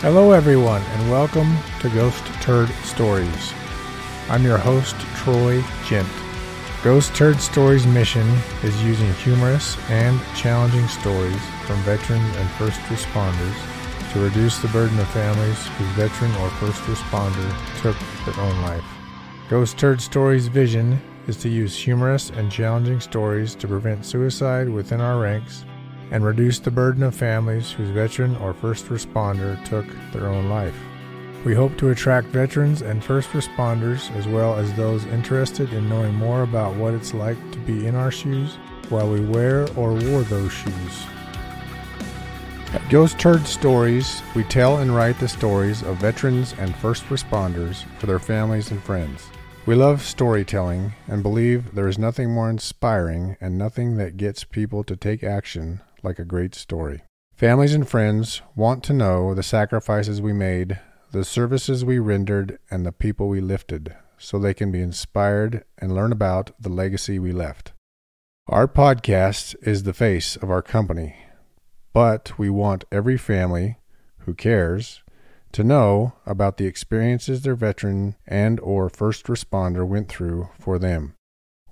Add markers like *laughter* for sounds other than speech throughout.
Hello, everyone, and welcome to Ghost Turd Stories. I'm your host, Troy Gent. Ghost Turd Stories' mission is using humorous and challenging stories from veterans and first responders to reduce the burden of families whose veteran or first responder took their own life. Ghost Turd Stories' vision is to use humorous and challenging stories to prevent suicide within our ranks and reduce the burden of families whose veteran or first responder took their own life. We hope to attract veterans and first responders as well as those interested in knowing more about what it's like to be in our shoes while we wear or wore those shoes. At Ghost Turd Stories, we tell and write the stories of veterans and first responders for their families and friends. We love storytelling and believe there is nothing more inspiring and nothing that gets people to take action like a great story. Families and friends want to know the sacrifices we made, the services we rendered, and the people we lifted, so they can be inspired and learn about the legacy we left. Our podcast is the face of our company, but we want every family who cares to know about the experiences their veteran and or first responder went through for them.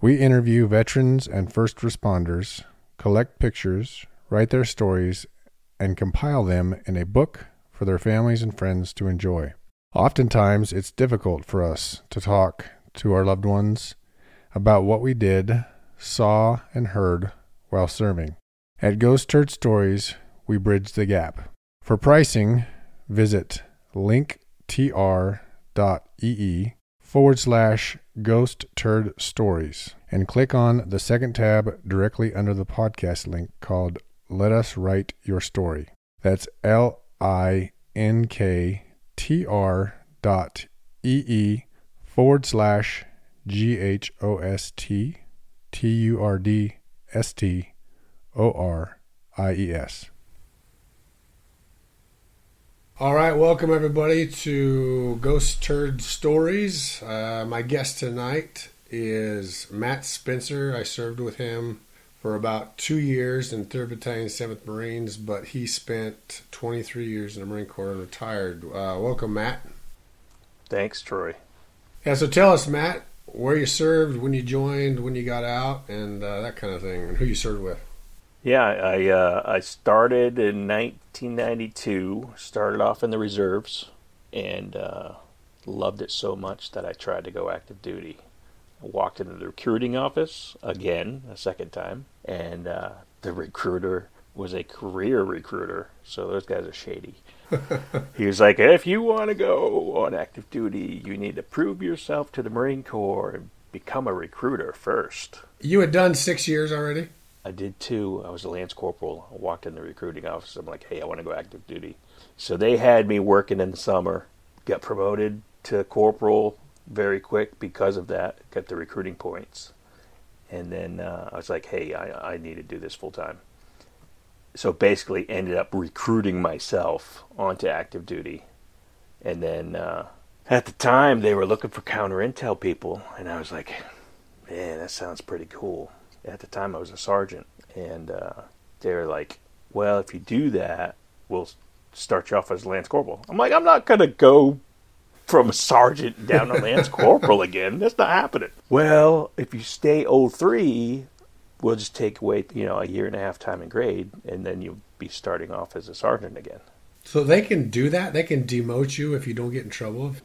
We interview veterans and first responders, collect pictures, write their stories, and compile them in a book for their families and friends to enjoy. Oftentimes, it's difficult for us to talk to our loved ones about what we did, saw, and heard while serving. At Ghost Turd Stories, we bridge the gap. For pricing, visit linktr.ee forward slash ghost turd stories and click on the second tab directly under the podcast link called let Us Write Your Story. That's L I N K T R dot E E forward slash G H O S T T U R D S T O R I E S. All right, welcome everybody to Ghost Turd Stories. Uh, my guest tonight is Matt Spencer. I served with him for about two years in 3rd Battalion, 7th Marines, but he spent 23 years in the Marine Corps and retired. Uh, welcome, Matt. Thanks, Troy. Yeah, so tell us, Matt, where you served, when you joined, when you got out, and uh, that kind of thing, and who you served with. Yeah, I uh, I started in 1992. Started off in the reserves, and uh, loved it so much that I tried to go active duty. I walked into the recruiting office again, a second time, and uh, the recruiter was a career recruiter, so those guys are shady. *laughs* he was like, if you want to go on active duty, you need to prove yourself to the Marine Corps and become a recruiter first. You had done six years already? I did too. I was a lance corporal. I walked in the recruiting office. I'm like, hey, I want to go active duty. So they had me working in the summer, got promoted to corporal very quick because of that, got the recruiting points and then uh, I was like, hey, I, I need to do this full time. So basically, ended up recruiting myself onto active duty, and then uh, at the time they were looking for counter intel people, and I was like, man, that sounds pretty cool. At the time, I was a sergeant, and uh, they were like, well, if you do that, we'll start you off as lance corporal. I'm like, I'm not gonna go from a sergeant down to lance corporal again. That's not happening. Well, if you stay 03, we'll just take away, you know, a year and a half time in grade, and then you'll be starting off as a sergeant again. So they can do that. They can demote you if you don't get in trouble.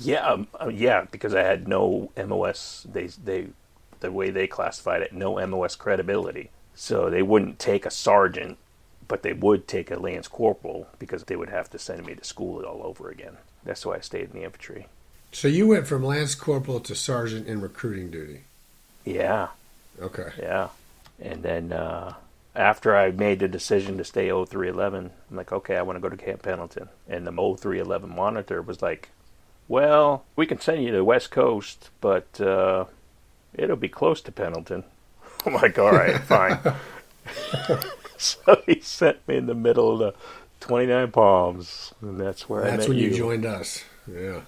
Yeah, um, uh, yeah, because I had no MOS. They they the way they classified it, no MOS credibility. So they wouldn't take a sergeant, but they would take a lance corporal because they would have to send me to school all over again. That's why I stayed in the infantry. So you went from lance corporal to sergeant in recruiting duty. Yeah. Okay. Yeah. And then uh, after I made the decision to stay 0311, I'm like, okay, I want to go to Camp Pendleton. And the 0311 monitor was like, well, we can send you to the West Coast, but uh, it'll be close to Pendleton. *laughs* I'm like, all right, fine. *laughs* *laughs* so he sent me in the middle of the 29 Palms, and that's where that's I met when you. you joined us. Yeah.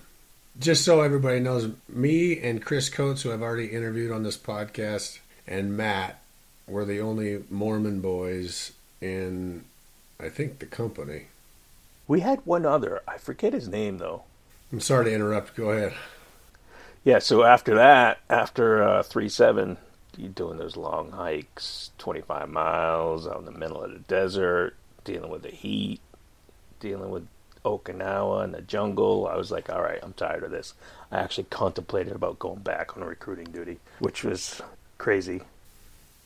Just so everybody knows, me and Chris Coates, who I've already interviewed on this podcast, and Matt were the only Mormon boys in, I think, the company. We had one other. I forget his name though. I'm sorry to interrupt. Go ahead. Yeah. So after that, after uh, three seven, you doing those long hikes, 25 miles out in the middle of the desert, dealing with the heat, dealing with Okinawa and the jungle. I was like, all right, I'm tired of this. I actually contemplated about going back on recruiting duty, which was crazy.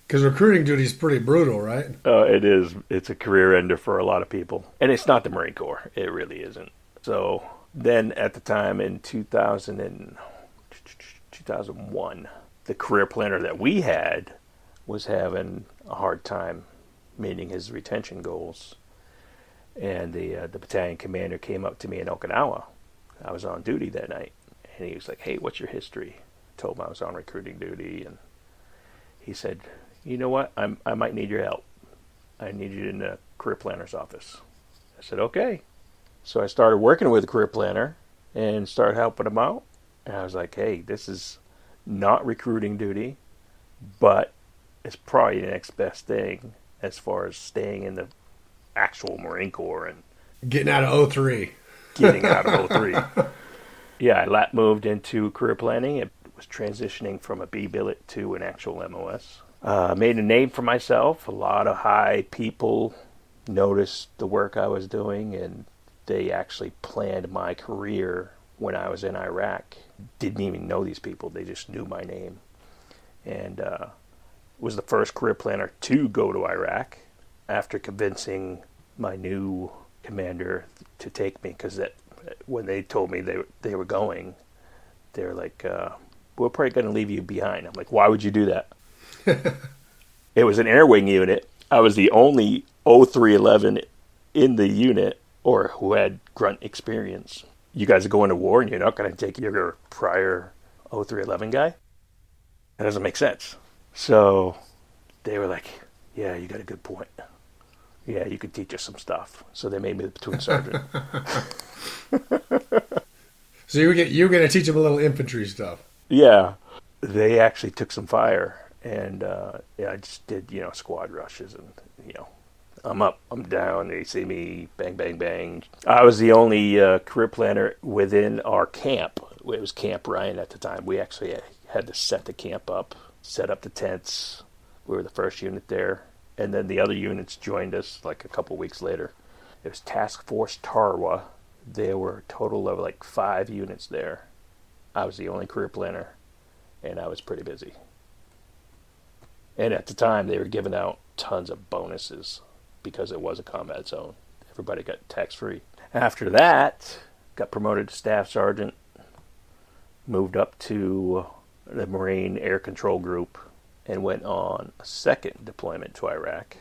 Because recruiting duty is pretty brutal, right? Uh, it is. It's a career ender for a lot of people. And it's not the Marine Corps. It really isn't. So then at the time in 2000 and 2001, the career planner that we had was having a hard time meeting his retention goals. And the uh, the battalion commander came up to me in Okinawa. I was on duty that night, and he was like, "Hey, what's your history?" I told him I was on recruiting duty, and he said, "You know what? I'm I might need your help. I need you in the career planner's office." I said, "Okay." So I started working with the career planner and started helping him out. And I was like, "Hey, this is not recruiting duty, but it's probably the next best thing as far as staying in the actual Marine Corps and getting out of 03. Getting out of 03. *laughs* yeah, I moved into career planning. It was transitioning from a B billet to an actual MOS. Uh, made a name for myself. A lot of high people noticed the work I was doing, and they actually planned my career when I was in Iraq. Didn't even know these people; they just knew my name, and uh, was the first career planner to go to Iraq after convincing my new commander to take me because that when they told me they they were going, they were like, uh, "We're probably going to leave you behind." I'm like, "Why would you do that?" *laughs* it was an air wing unit. I was the only 0311 in the unit or who had grunt experience. You guys are going to war and you're not going to take your prior 0311 guy? That doesn't make sense. So they were like, "Yeah, you got a good point." Yeah, you could teach us some stuff. So they made me the platoon sergeant. *laughs* *laughs* so you were get you were going to teach them a little infantry stuff. Yeah, they actually took some fire, and uh, yeah, I just did you know squad rushes, and you know, I'm up, I'm down. They see me, bang, bang, bang. I was the only uh, career planner within our camp. It was Camp Ryan at the time. We actually had to set the camp up, set up the tents. We were the first unit there and then the other units joined us like a couple weeks later. It was Task Force Tarawa. There were a total of like five units there. I was the only career planner, and I was pretty busy. And at the time, they were giving out tons of bonuses because it was a combat zone. Everybody got tax free. After that, got promoted to staff sergeant, moved up to the Marine Air Control Group, and went on a second deployment to Iraq.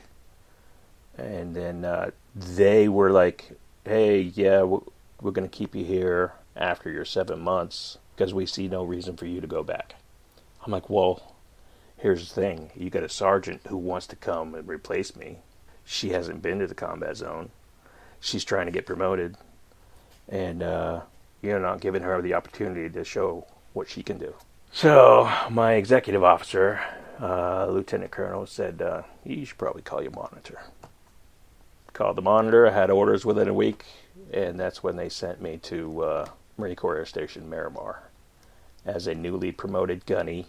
And then uh, they were like, hey, yeah, we're, we're going to keep you here after your seven months because we see no reason for you to go back. I'm like, well, here's the thing. You got a sergeant who wants to come and replace me. She hasn't been to the combat zone. She's trying to get promoted. And uh, you're not giving her the opportunity to show what she can do. So, my executive officer uh, Lieutenant Colonel said, uh, You should probably call your monitor. Called the monitor, I had orders within a week, and that's when they sent me to uh, Marine Corps Air Station Miramar as a newly promoted gunny.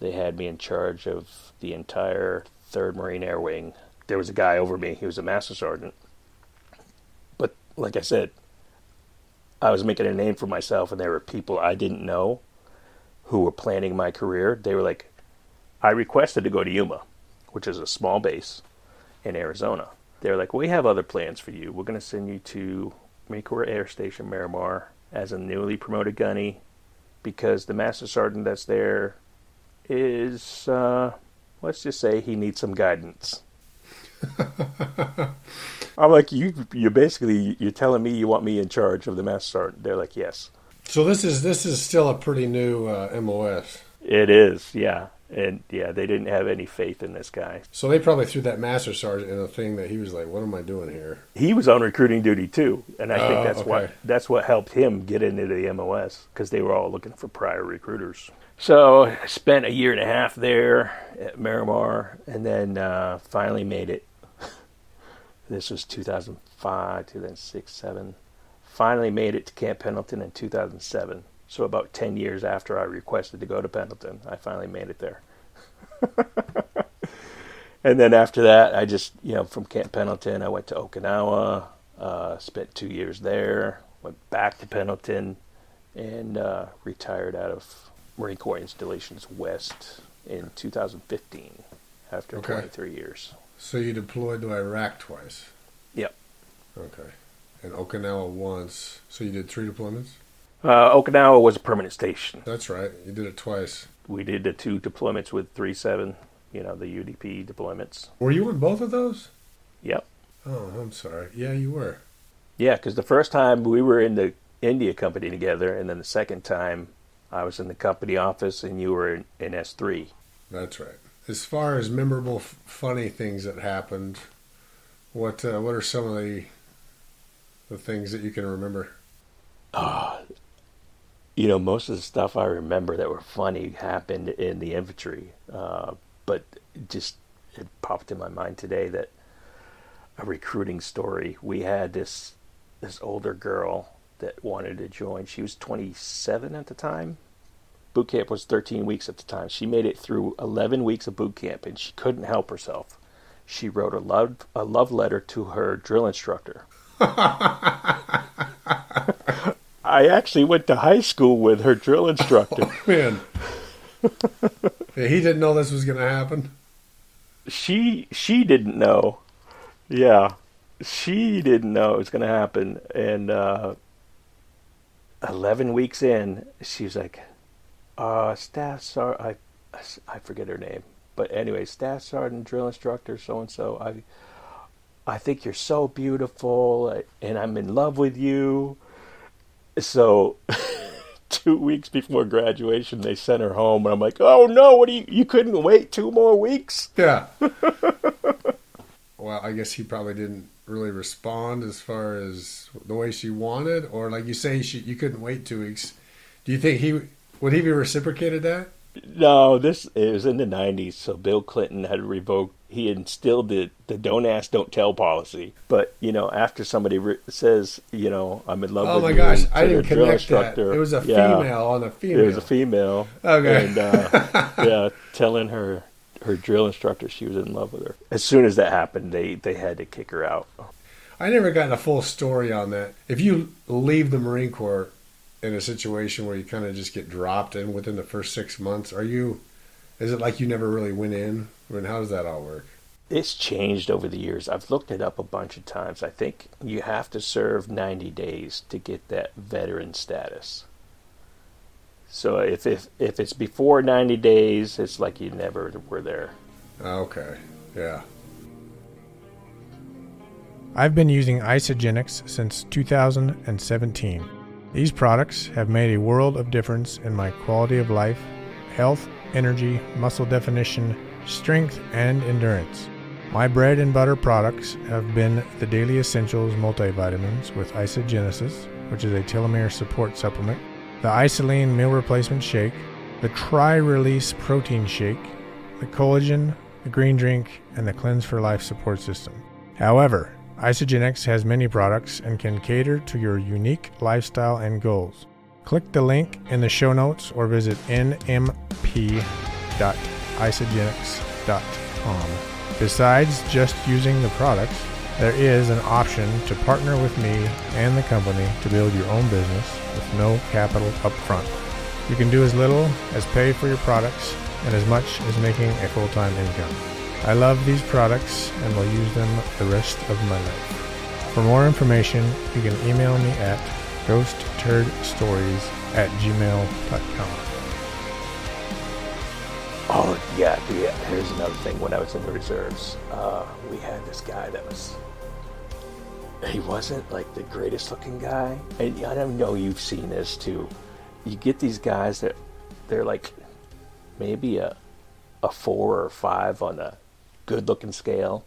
They had me in charge of the entire 3rd Marine Air Wing. There was a guy over me, he was a master sergeant. But like I said, I was making a name for myself, and there were people I didn't know who were planning my career. They were like, I requested to go to Yuma, which is a small base in Arizona. They're like, we have other plans for you. We're going to send you to Marine Corps Air Station Miramar as a newly promoted gunny because the master sergeant that's there is, uh, let's just say, he needs some guidance. *laughs* I'm like, you, you basically, you're telling me you want me in charge of the master sergeant. They're like, yes. So this is this is still a pretty new uh, MOS. It is, yeah and yeah, they didn't have any faith in this guy. So they probably threw that master sergeant in a thing that he was like, "What am I doing here?" He was on recruiting duty too, and I think oh, that's okay. what that's what helped him get into the MOS because they were all looking for prior recruiters. So I spent a year and a half there at Miramar, and then uh, finally made it. *laughs* this was 2005, 2006, 7. Finally made it to Camp Pendleton in 2007. So about 10 years after I requested to go to Pendleton, I finally made it there. *laughs* and then after that, I just, you know, from Camp Pendleton, I went to Okinawa, uh, spent two years there, went back to Pendleton, and uh, retired out of Marine Corps Installations West in 2015 after Okay. 23 years. So you deployed to Iraq twice. Yep. Okay. And Okinawa once. So you did three deployments? Uh, Okinawa was a permanent station. That's right. You did it twice. We did the two deployments with 3-7, you know, the UDP deployments. Were you in both of those? Yep. Oh, I'm sorry. Yeah, you were. Yeah, because the first time we were in the India company together, and then the second time I was in the company office and you were in, in S3. That's right. As far as memorable, f- funny things that happened, what uh, what are some of the the things that you can remember? You know, most of the stuff I remember that were funny happened in the infantry. Uh, but just it popped in my mind today that a recruiting story. We had this this older girl that wanted to join. She was 27 at the time. Boot camp was 13 weeks at the time. She made it through 11 weeks of boot camp, and she couldn't help herself. She wrote a love a love letter to her drill instructor. *laughs* I actually went to high school with her drill instructor. *laughs* Man, yeah, he didn't know this was going to happen. she she didn't know. Yeah, she didn't know it was going to happen. And uh, eleven weeks in, she was like, uh, "Staff sergeant, I I forget her name, but anyway, staff sergeant, drill instructor, so and so. I I think you're so beautiful, and I'm in love with you." So. *laughs* Two weeks before graduation, they sent her home, and I'm like, "Oh no! What do you? You couldn't wait two more weeks?" *laughs* Yeah. well, I guess he probably didn't really respond as far as the way she wanted, or like you say, she you couldn't wait two weeks. Do you think he would he be reciprocated that? No, this it was in the '90s, so Bill Clinton had revoked. He instilled the the "don't ask, don't tell" policy. But you know, after somebody re- says, you know, I'm in love Oh with my you, gosh, I didn't drill connect that. instructor, It was a yeah, female on a female. It was a female. Okay. And uh, *laughs* yeah, telling her her drill instructor she was in love with her. As soon as that happened, they they had to kick her out. I never got a full story on that. If you leave the Marine Corps in a situation where you kind of just get dropped in within the first six months, are you? Is it like you never really went in? I mean, how does that all work? It's changed over the years. I've looked it up a bunch of times. I think you have to serve 90 days to get that veteran status. So if if if it's before 90 days, it's like you never were there. Okay, yeah. I've been using Isagenix since 2017. These products have made a world of difference in my quality of life, health, energy, muscle definition, strength, and endurance. My bread and butter products have been the Daily Essentials multivitamins with IsaGenesis, which is a telomere support supplement, the IsaLean meal replacement shake, the Tri Release protein shake, the collagen, the green drink, and the Cleanse for Life support system. However, Isagenix has many products and can cater to your unique lifestyle and goals. Click the link in the show notes or visit nmp.isagenix.com. Besides just using the products, there is an option to partner with me and the company to build your own business with no capital upfront. You can do as little as pay for your products and as much as making a full time income. I love these products and will use them the rest of my life. For more information, you can email me at ghostturdstories at gmail.com. Oh yeah, yeah. Here's another thing. When I was in the reserves, uh, we had this guy that was. He wasn't like the greatest looking guy, and I don't know you've seen this too. You get these guys that they're like maybe a a four or five on a good looking scale,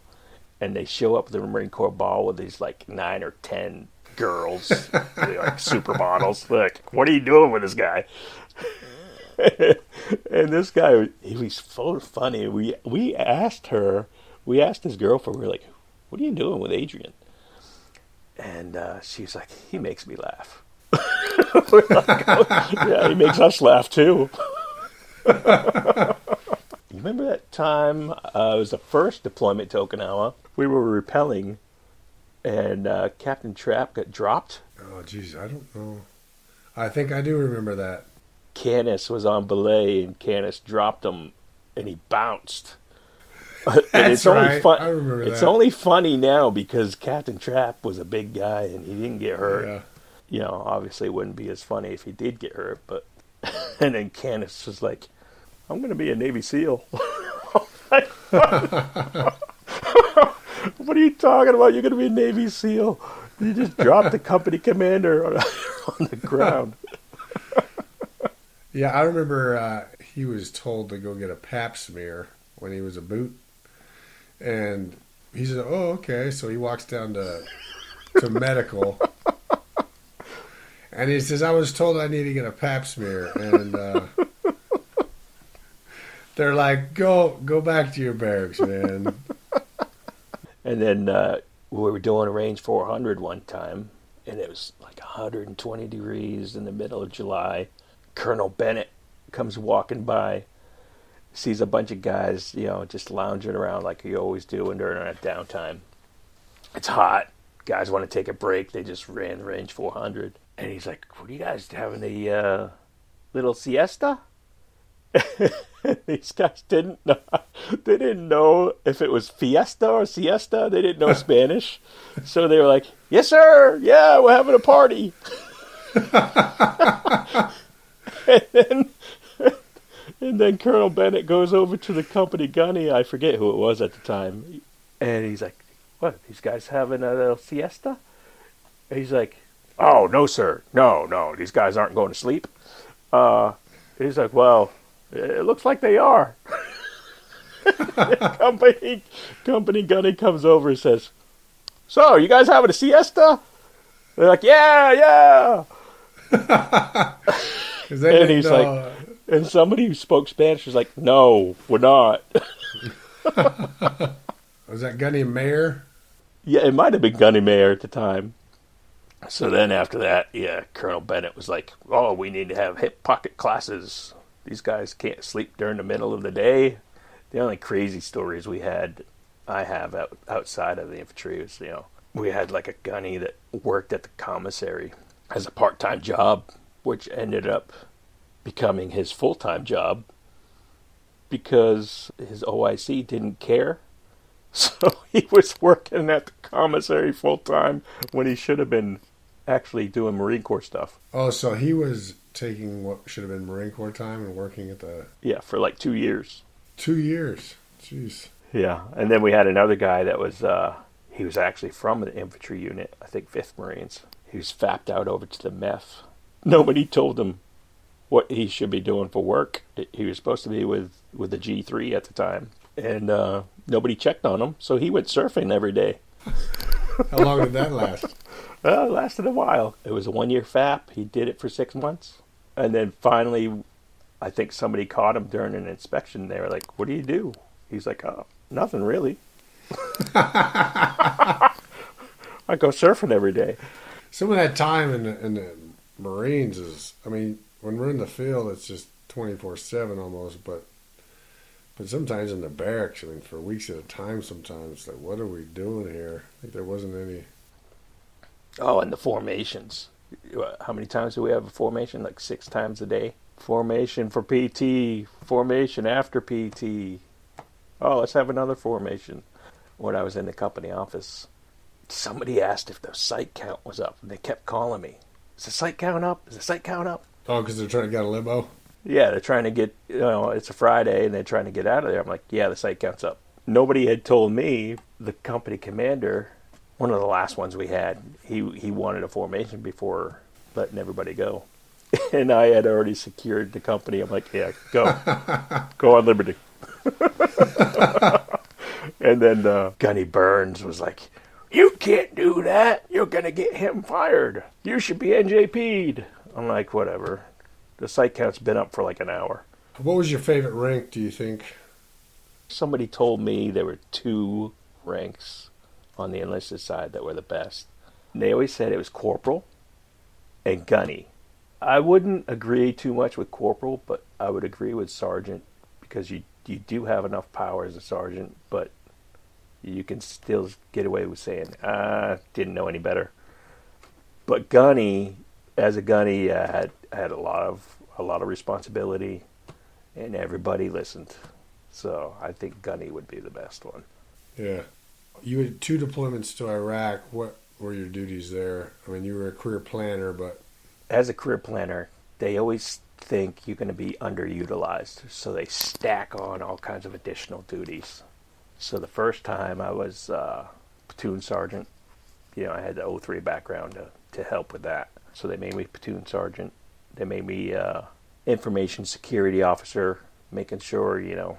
and they show up at the Marine Corps ball with these like nine or ten girls, like supermodels. Like, what are you doing with this guy? *laughs* and this guy, he was so funny. We we asked her, we asked his girlfriend, we were like, what are you doing with Adrian? And uh, she's like, he makes me laugh. *laughs* like, oh, yeah, he makes us laugh too. *laughs* you remember that time? Uh, it was the first deployment to Okinawa. We were repelling, and uh, Captain Trap got dropped. Oh, jeez, I don't know. I think I do remember that. Canis was on belay, and Canis dropped him, and he bounced. *laughs* That's and it's right. only fun. I remember It's that. only funny now because Captain Trap was a big guy and he didn't get hurt. Yeah. You know, obviously it wouldn't be as funny if he did get hurt, but *laughs* and then Canis was like, "I'm going to be a Navy SEAL." *laughs* What are you talking about? You're going to be a Navy SEAL? You just dropped the company commander on, *laughs* on the ground. Yeah, I remember uh, he was told to go get a pap smear when he was a boot, and he said, "Oh, okay." So he walks down to to medical, and he says, "I was told I need to get a pap smear," and uh, they're like, "Go, go back to your barracks, man." And then uh, we were doing a range 400 one time, and it was like 120 degrees in the middle of July. Colonel Bennett comes walking by, sees a bunch of guys, you know, just lounging around like you always do when during our downtime. It's hot. Guys want to take a break. They just ran range 400. And he's like, What are you guys having a uh, little siesta? *laughs* *laughs* These guys didn't know. They didn't know if it was fiesta or siesta. They didn't know *laughs* Spanish, so they were like, "Yes, sir. Yeah, we're having a party." *laughs* and then, and then Colonel Bennett goes over to the company gunny. I forget who it was at the time, and he's like, "What? These guys having a little siesta?" And he's like, "Oh no, sir. No, no. These guys aren't going to sleep." Uh, he's like, "Well." It looks like they are. *laughs* company company gunny comes over and says, "So, you guys having a siesta?" They're like, "Yeah, yeah." *laughs* And he's know- And somebody who spoke Spanish was like, "No, we're not." *laughs* "Was that Gunny Mayer?" yeah, it might have been Gunny Mayer at the time. So then after that, yeah, Colonel Bennett was like, "Oh, we need to have hip pocket classes. These guys can't sleep during the middle of the day." The only crazy stories we had, I have out, outside of the infantry was, you know, we had like a gunny that worked at the commissary as a part-time job, which ended up becoming his full-time job because his OIC didn't care. *laughs* So he was working at the commissary full time when he should have been actually doing Marine Corps stuff. Oh, so he was taking what should have been Marine Corps time and working at the Yeah, for like two years. two years. Jeez. Yeah, and then we had another guy that was uh, he was actually from the infantry unit, I think Fifth Marines. He was fapped out over to the MEF. Nobody told him what he should be doing for work. He was supposed to be with with the G three at the time, and uh, nobody checked on him, so he went surfing every day. How long did that last? *laughs* Well, it lasted a while. It was a one year FAP. He did it for six months. And then finally, I think somebody caught him during an inspection. They were like, What do you do? He's like, Oh, nothing really. *laughs* I go surfing every day. Some of that time in the, in the Marines is, I mean, when we're in the field, it's just twenty four seven almost. But but sometimes in the barracks, I mean, for weeks at a time, sometimes like, what are we doing here? I think there wasn't any. Oh, and the formations. How many times do we have a formation? Like six times a day. Formation for PT, formation after PT. Oh, let's have another formation. When I was in the company office, somebody asked if the site count was up, and they kept calling me. Is the site count up? Is the site count up? Oh, because they're trying to get a limo. Yeah, they're trying to get, you know, it's a Friday and they're trying to get out of there. I'm like, yeah, the site count's up. Nobody had told me, the company commander, one of the last ones we had, he, he wanted a formation before letting everybody go. *laughs* And I had already secured the company. I'm like, yeah, go. *laughs* go on Liberty. *laughs* and then uh, Gunny Burns was like, you can't do that. You're going to get him fired. You should be NJP'd. I'm like, whatever. The site count's been up for like an hour. What was your favorite rank? Do you think? Somebody told me there were two ranks on the enlisted side that were the best. They always said it was corporal and gunny. I wouldn't agree too much with corporal, but I would agree with sergeant because you you do have enough power as a sergeant, but you can still get away with saying, "I didn't know any better." But gunny, as a gunny, I had had a lot of a lot of responsibility, and everybody listened. So I think gunny would be the best one. Yeah. You had two deployments to Iraq. What were your duties there? I mean, you were a career planner, but as a career planner, they always think you're going to be underutilized, so they stack on all kinds of additional duties. So the first time I was uh, platoon sergeant, you know, I had the 03 background to, to help with that. So they made me platoon sergeant. They made me uh, information security officer, making sure, you know,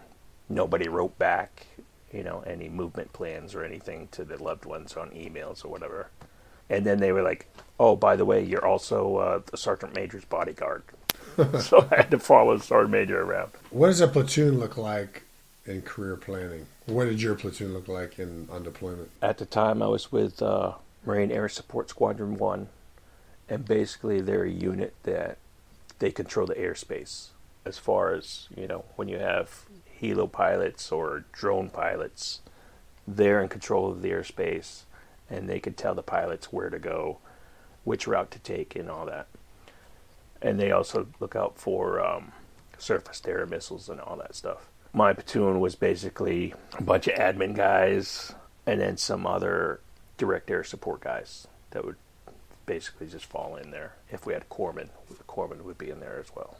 nobody wrote back, you know, any movement plans or anything to the loved ones on emails or whatever. And then they were like, oh, by the way, you're also uh, the sergeant major's bodyguard. *laughs* so I had to follow the sergeant major around. What does a platoon look like in career planning? What did your platoon look like in on deployment? At the time, I was with uh, Marine Air Support Squadron One, and basically they're a unit that they control the airspace. As far as you know, when you have helo pilots or drone pilots, they're in control of the airspace, and they can tell the pilots where to go, which route to take, and all that. And they also look out for um, surface to air missiles and all that stuff my platoon was basically a bunch of admin guys and then some other direct air support guys that would basically just fall in there. If we had a corpsman, the corpsman would be in there as well.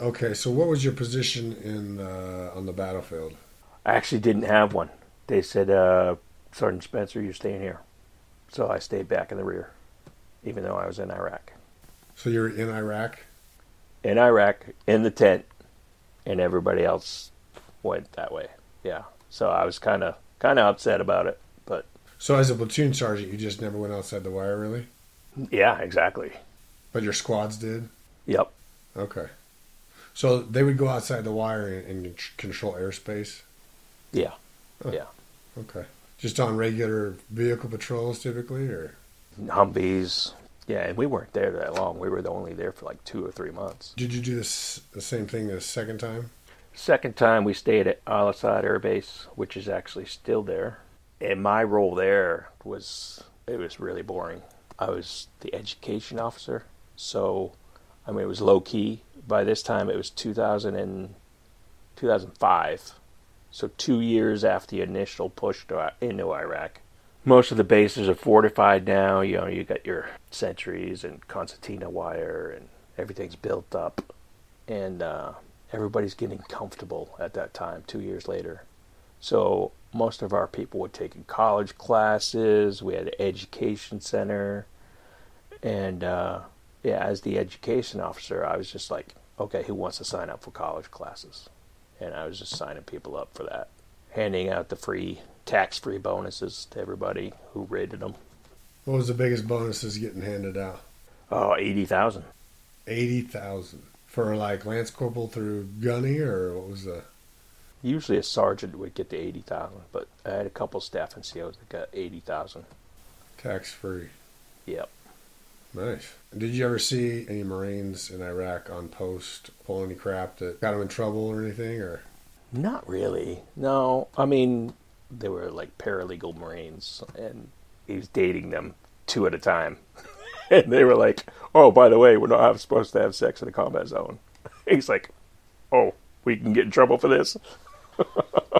Okay, so what was your position in uh, on the battlefield? I actually didn't have one. They said, uh, Sergeant Spencer, you're staying here. So I stayed back in the rear, even though I was in Iraq. So you're in Iraq? In Iraq, in the tent, and everybody else went that way. Yeah. So I was kind of kind of upset about it, but so as a platoon sergeant, you just never went outside the wire, really? Yeah, exactly. But your squads did. Yep. Okay. So they would go outside the wire and, and control airspace. Yeah. Oh. Yeah. Okay. Just on regular vehicle patrols, typically, or Humvees. Yeah, and we weren't there that long. We were only there for like two or three months. Did you do this the same thing the second time? Second time we stayed at Al Asad Air Base, which is actually still there. And my role there was it was really boring. I was the education officer, so I mean it was low key. By this time it was 2000 and 2005, so two years after the initial push to, into Iraq most of the bases are fortified now. You know, you got your sentries and concertina wire, and everything's built up, and uh, everybody's getting comfortable at that time. Two years later, so most of our people were taking college classes. We had an education center, and uh, yeah, as the education officer, I was just like, okay, who wants to sign up for college classes? And I was just signing people up for that, handing out the free tax-free bonuses to everybody who rated them. What was the biggest bonuses getting handed out? Oh, eighty thousand. Eighty thousand for like lance corporal through gunny, or what was the? Usually a sergeant would get the eighty thousand, but I had a couple staff NCOs that got eighty thousand. Tax free. Yep. Nice. Did you ever see any Marines in Iraq on post pull any crap that got them in trouble or anything, or? Not really. No, I mean they were like paralegal Marines, and he was dating them two at a time. *laughs* and they were like, "Oh, by the way, we're not supposed to have sex in a combat zone." *laughs* He's like, "Oh, we can get in trouble for this." *laughs*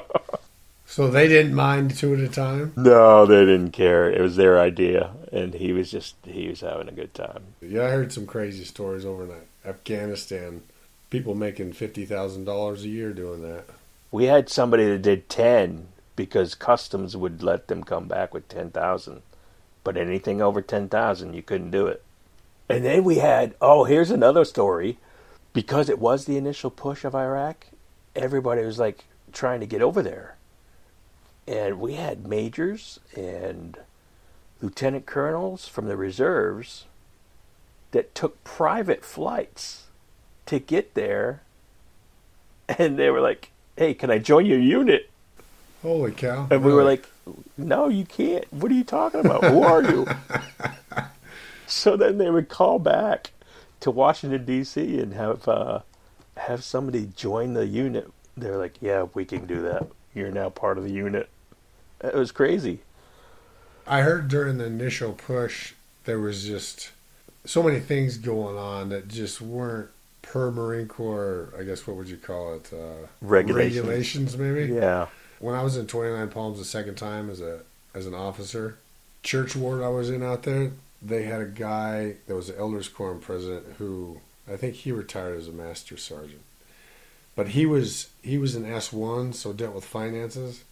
so they didn't mind two at a time. No, they didn't care. It was their idea, and he was just he was having a good time. Yeah, I heard some crazy stories over in Afghanistan. People making fifty thousand dollars a year doing that. We had somebody that did ten because customs would let them come back with 10,000. But anything over 10,000, you couldn't do it. And then we had, oh, here's another story. Because it was the initial push of Iraq, everybody was like trying to get over there. And we had majors and lieutenant colonels from the reserves that took private flights to get there. And they were like, hey, can I join your unit? Holy cow! And we were like, no, you can't. What are you talking about? Who are you? *laughs* so then they would call back to Washington D.C. and have uh, have somebody join the unit. They're like, yeah, we can do that. You're now part of the unit. It was crazy. I heard during the initial push there was just so many things going on that just weren't per Marine Corps. I guess what would you call it? Uh, Regulations. regulations, maybe. Yeah. When I was in 29 Palms the second time as a as an officer, church ward I was in out there, they had a guy that was the Elders Quorum president who I think he retired as a master sergeant. But he was he was an S one, so dealt with finances.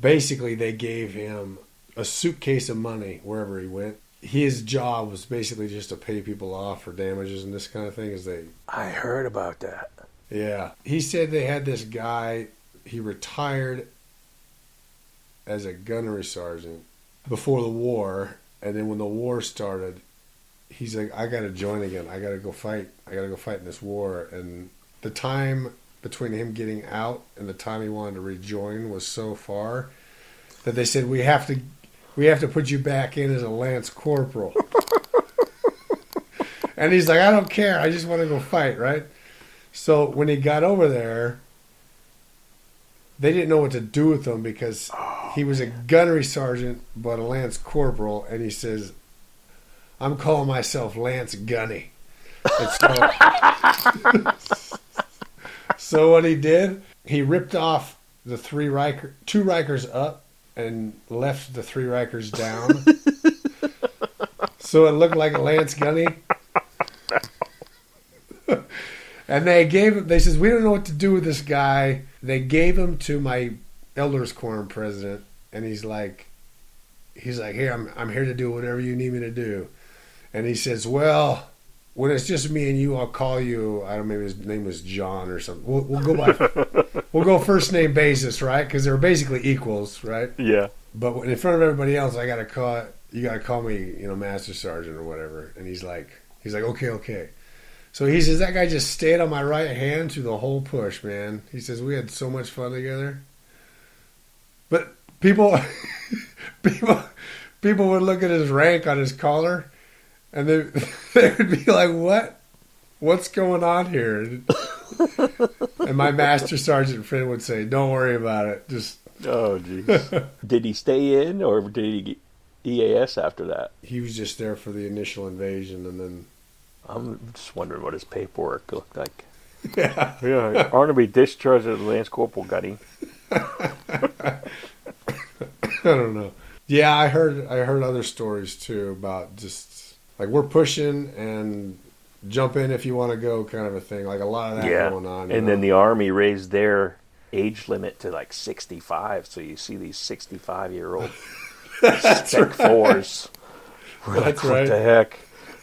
Basically, they gave him a suitcase of money wherever he went. His job was basically just to pay people off for damages and this kind of thing. As they I heard about that. yeah. He said they had this guy, he retired as a gunnery sergeant before the war. And then when the war started, he's like, I got to join again. I got to go fight. I got to go fight in this war. And the time between him getting out and the time he wanted to rejoin was so far that they said, we have to. We have to put you back in as a lance corporal. *laughs* and he's like, I don't care. I just want to go fight, right? So when he got over there, they didn't know what to do with him because oh, he was a gunnery sergeant but a lance corporal, and he says, "I'm calling myself Lance Gunny." And so, *laughs* so what he did, he ripped off the three rocker, two rockers up, and left the three rockers down. *laughs* so it looked like a Lance Gunny. *laughs* And they gave him. They says we don't know what to do with this guy. They gave him to my elders quorum president, and he's like, he's like, here I'm I'm here to do whatever you need me to do. And he says, well, when it's just me and you, I'll call you. I don't know, maybe his name was John or something. We'll, we'll go by *laughs* we'll go first name basis, right? Because they're basically equals, right? Yeah. But in front of everybody else, I gotta call you. Gotta call me, you know, master sergeant or whatever. And he's like, he's like, okay, okay. So he says that guy just stayed on my right hand through the whole push, man. He says we had so much fun together. But people, *laughs* people, people would look at his rank on his collar, and they *laughs* they would be like, "What? What's going on here?" and *laughs* my master sergeant friend would say, "Don't worry about it. Just Oh, jeez. *laughs* did he stay in or did he get EAS after that? he was just there for the initial invasion, and then I'm just wondering what his paperwork looked like. yeah, Yeah, Arnaby discharged as Lance Corporal Gunny. I don't know. Yeah, I heard I heard other stories too about just like we're pushing and jump in if you want to go kind of a thing. Like a lot of that yeah. going on. and know? then the Army raised their age limit to like 65. So you see these 65 year old *laughs* That's Spec right. fours. *laughs* We're like, what right. the heck?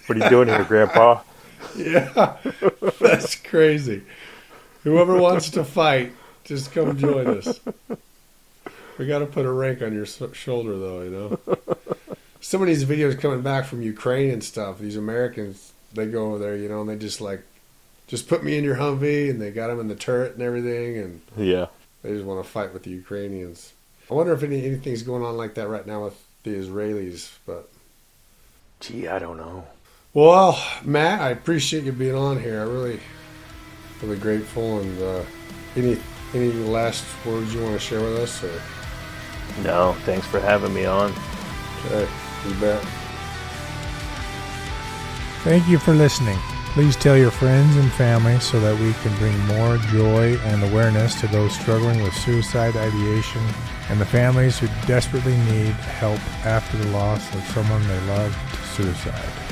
What are you doing here, Grandpa? *laughs* Yeah, that's crazy. Whoever wants to fight, just come join us. We got to put a rank on your shoulder, though. You know, some of these videos coming back from Ukraine and stuff. These Americans, they go over there, you know, and they just like, just put me in your Humvee, and they got them in the turret and everything, and Yeah. they just want to fight with the Ukrainians. I wonder if any, anything's going on like that right now with the Israelis, but. Gee, I don't know. Well, Matt, I appreciate you being on here. I really, really grateful. And uh, any any last words you want to share with us? Or, No, thanks for having me on. okay, you bet. Thank you for listening. Please tell your friends and family so that we can bring more joy and awareness to those struggling with suicide ideation and the families who desperately need help after the loss of someone they love to suicide.